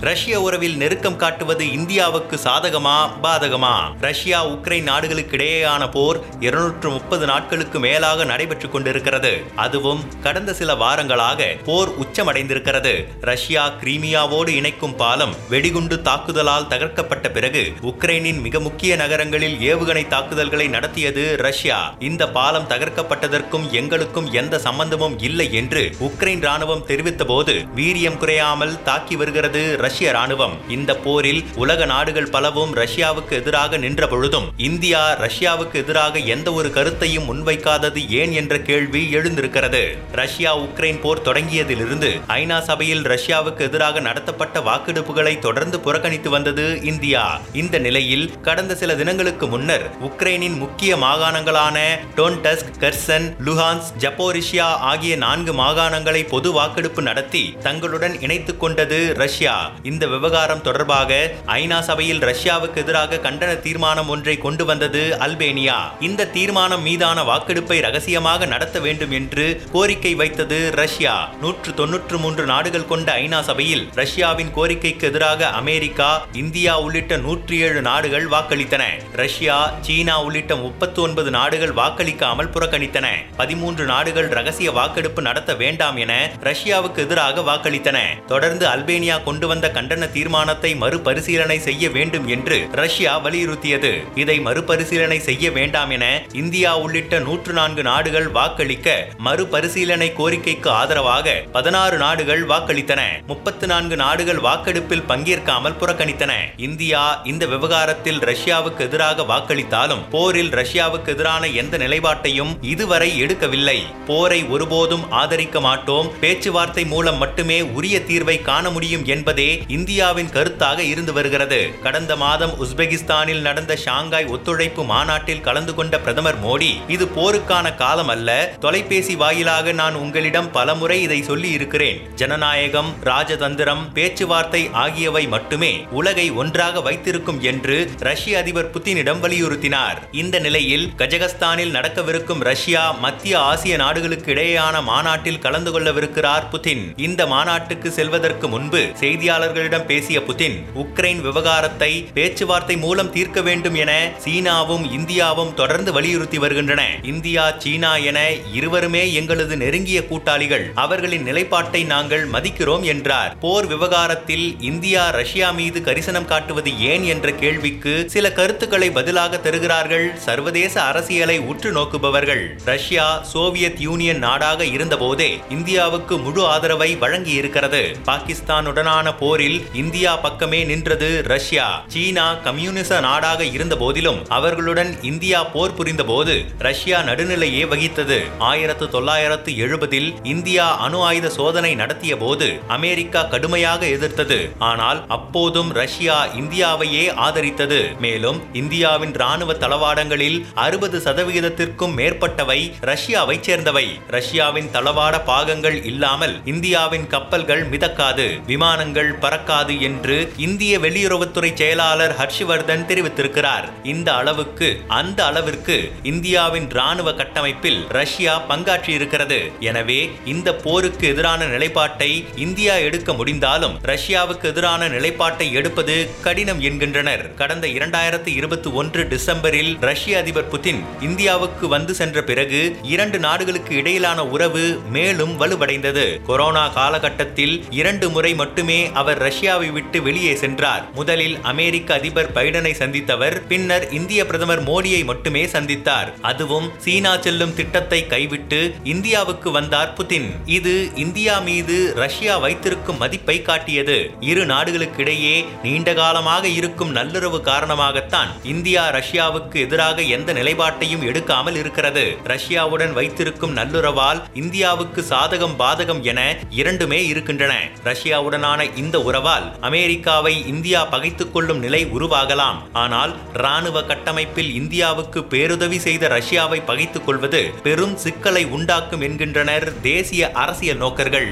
ரஷ்ய உறவில் நெருக்கம் காட்டுவது இந்தியாவுக்கு சாதகமா பாதகமா? ரஷ்யா உக்ரைன் நாடுகளுக்கிடையேயான போர் இருநூற்று முப்பது நாட்களுக்கு மேலாக நடைபெற்றுக் கொண்டிருக்கிறது. அதுவும் கடந்த சில வாரங்களாக போர் உச்சமடைந்திருக்கிறது. ரஷ்யா கிரீமியாவோடு இணைக்கும் பாலம் வெடிகுண்டு தாக்குதலால் தகர்க்கப்பட்ட பிறகு உக்ரைனின் மிக முக்கிய நகரங்களில் ஏவுகணை தாக்குதல்களை நடத்தியது ரஷ்யா. இந்த பாலம் தகர்க்கப்பட்டதற்கும் எங்களுக்கும் எந்த சம்பந்தமும் இல்லை என்று உக்ரைன் ராணுவம் தெரிவித்த போது வீரியம் குறையாமல் தாக்கி வருகிறது ரஷ்ய ராணுவம் இந்த போரில் உலக நாடுகள் பலவும் ரஷ்யாவுக்கு எதிராக நின்ற பொழுதும் இந்தியா ரஷ்யாவுக்கு எதிராக எந்த ஒரு கருத்தையும் முன்வைக்காதது ஏன் என்ற கேள்வி எழுந்திருக்கிறது. ரஷ்யா உக்ரைன் போர் தொடங்கியதிலிருந்து ஐநா சபையில் ரஷ்யாவுக்கு எதிராக நடத்தப்பட்ட வாக்கெடுப்புகளை தொடர்ந்து புறக்கணித்து வந்தது இந்தியா. இந்த நிலையில் கடந்த சில தினங்களுக்கு முன்னர் உக்ரைனின் முக்கிய மாகாணங்களான டோன்டஸ்க் கர்சன் லுஹான்ஸ் ஜப்போரிஷியா ஆகிய நான்கு மாகாணங்களை பொது வாக்கெடுப்பு நடத்தி தங்களுடன் இணைத்துக் கொண்டது ரஷ்யா. இந்த விவகாரம் தொடர்பாக ஐநா சபையில் ரஷ்யாவுக்கு எதிராக கண்டன தீர்மானம் ஒன்றை கொண்டு வந்தது அல்பேனியா. இந்த தீர்மானம் மீதான வாக்கெடுப்பை ரகசியமாக நடத்த வேண்டும் என்று கோரிக்கை வைத்தது ரஷ்யா. நூற்று தொன்னூற்று மூன்று நாடுகள் கொண்ட ஐநா சபையில் ரஷ்யாவின் கோரிக்கைக்கு எதிராக அமெரிக்கா இந்தியா உள்ளிட்ட நூற்றி ஏழு நாடுகள் வாக்களித்தன. ரஷ்யா சீனா உள்ளிட்ட முப்பத்தி ஒன்பது நாடுகள் வாக்களிக்காமல் புறக்கணித்தன. பதிமூன்று நாடுகள் ரகசிய வாக்கெடுப்பு நடத்த வேண்டாம் என ரஷ்யாவுக்கு எதிராக வாக்களித்தன. தொடர்ந்து அல்பேனியா கொண்டு வந்த கண்டன தீர்மானத்தை மறுபரிசீலனை செய்ய வேண்டும் என்று ரஷ்யா வலியுறுத்தியது. இதை மறுபரிசீலனை செய்ய வேண்டாம் என இந்தியா உள்ளிட்ட நூற்று நான்கு நாடுகள் வாக்களிக்க மறுபரிசீலனை கோரிக்கைக்கு ஆதரவாக பதினாறு நாடுகள் வாக்களித்தன. முப்பத்து நான்கு நாடுகள் வாக்கெடுப்பில் பங்கேற்காமல் புறக்கணித்தன. இந்தியா இந்த விவகாரத்தில் ரஷ்யாவுக்கு எதிராக வாக்களித்தாலும் போரில் ரஷ்யாவுக்கு எதிரான எந்த நிலைப்பாட்டையும் இதுவரை எடுக்கவில்லை. போரை ஒருபோதும் ஆதரிக்க மாட்டோம். பேச்சுவார்த்தை மூலம் மட்டுமே உரிய தீர்வை காண முடியும் என்பதே இந்தியாவின் கருத்தாக இருந்து வருகிறது. கடந்த மாதம் உஸ்பெகிஸ்தானில் நடந்த ஷாங்காய் ஒத்துழைப்பு மாநாட்டில் கலந்து கொண்ட பிரதமர் மோடி இது போருக்கான காலம் அல்ல. தொலைபேசி வாயிலாக நான் உங்களிடம் பலமுறை இதை சொல்லி இருக்கிறேன். ஜனநாயகம் ராஜதந்திரம் பேச்சுவார்த்தை ஆகியவை மட்டுமே உலகை ஒன்றாக வைத்திருக்கும் என்று ரஷ்ய அதிபர் புத்தினிடம் வலியுறுத்தினார். இந்த நிலையில் கஜகஸ்தானில் நடக்கவிருக்கும் ரஷ்யா மத்திய ஆசிய நாடுகளுக்கு இடையேயான மாநாட்டில் கலந்து கொள்ளவிருக்கிறார் புதின் இந்த மாநாட்டுக்கு செல்வதற்கு முன்பு செய்தியாளர் செய்தியாளர்களிடம் பேசிய புதின் உக்ரைன் விவகாரத்தை பேச்சுவார்த்தை மூலம் தீர்க்க வேண்டும் என சீனாவும் இந்தியாவும் தொடர்ந்து வலியுறுத்தி வருகின்றன. இந்தியா சீனா என இருவருமே எங்களது நெருங்கிய கூட்டாளிகள். அவர்களின் நிலைப்பாட்டை நாங்கள் மதிக்கிறோம் என்றார். போர் விவகாரத்தில் இந்தியா ரஷ்யா மீது கரிசனம் காட்டுவது ஏன் என்ற கேள்விக்கு சில கருத்துக்களை பதிலாக தருகிறார்கள் சர்வதேச அரசியலை உற்று நோக்குபவர்கள். ரஷ்யா சோவியத் யூனியன் நாடாக இருந்தபோதே இந்தியாவுக்கு முழு ஆதரவை வழங்கி இருக்கிறது பாகிஸ்தானுடனான போரில் இந்தியா பக்கமே நின்றது ரஷ்யா. சீனா கம்யூனிச நாடாக இருந்த போதிலும் அவர்களுடன் இந்தியா போர் புரிந்த போது ரஷ்யா நடுநிலையே வகித்தது. ஆயிரத்து தொள்ளாயிரத்து எழுபதில் இந்தியா அணு ஆயுத சோதனை நடத்திய போது அமெரிக்கா கடுமையாக எதிர்த்தது. ஆனால் அப்போதும் ரஷ்யா இந்தியாவையே ஆதரித்தது. மேலும் இந்தியாவின் ராணுவ தளவாடங்களில் அறுபது சதவிகிதத்திற்கும் மேற்பட்டவை ரஷ்யாவை சேர்ந்தவை. ரஷ்யாவின் தளவாட பாகங்கள் இல்லாமல் இந்தியாவின் கப்பல்கள் மிதக்காது. விமானங்கள் பறக்காது என்று இந்திய வெளியுறவுத்துறை செயலாளர் ஹர்ஷிவர்தன் தெரிவித்திருக்கிறார். இந்த அளவுக்கு அந்த அளவிற்கு இந்தியாவின் ராணுவ கட்டமைப்பில் ரஷ்யா பங்காற்றி இருக்கிறது எனவே இந்த போருக்கு எதிரான நிலைப்பாட்டை இந்தியா எடுக்க முடிந்தாலும் ரஷ்யாவுக்கு எதிரான நிலைப்பாட்டை எடுப்பது கடினம் என்கின்றனர். கடந்த இரண்டாயிரத்தி இருபத்தி ஒன்று டிசம்பரில் ரஷ்ய அதிபர் புதின் இந்தியாவுக்கு வந்து சென்ற பிறகு இரண்டு நாடுகளுக்கு இடையிலான உறவு மேலும் வலுவடைந்தது. கொரோனா காலகட்டத்தில் இரண்டு முறை மட்டுமே அவர் ரஷ்யாவை விட்டு வெளியே சென்றார். முதலில் அமெரிக்க அதிபர் பைடனை சந்தித்தவர் பின்னர் இந்திய பிரதமர் மோடியை மட்டுமே சந்தித்தார். அதுவும் சீனா செல்லும் திட்டத்தை கைவிட்டு இந்தியாவுக்கு வந்தார் புதின். இது இந்தியா மீது ரஷ்யா வைத்திருக்கும் மதிப்பை காட்டியது. இரு நாடுகளுக்கிடையே நீண்ட காலமாக இருக்கும் நல்லுறவு காரணமாகத்தான் இந்தியா ரஷ்யாவுக்கு எதிராக எந்த நிலைப்பாட்டையும் எடுக்காமல் இருக்கிறது. ரஷ்யாவுடன் வைத்திருக்கும் நல்லுறவால் இந்தியாவுக்கு சாதகம் பாதகம் என இரண்டுமே இருக்கின்றன. ரஷ்யாவுடனான இந்த உறவால் அமெரிக்காவை இந்தியா பகைத்துக் கொள்ளும் நிலை உருவாகலாம். ஆனால் ராணுவ கட்டமைப்பில் இந்தியாவுக்கு பேருதவி செய்த ரஷ்யாவை பகைத்துக் கொள்வது பெரும் சிக்கலை உண்டாக்கும் என்கின்றனர் தேசிய அரசியல் நோக்கர்கள்.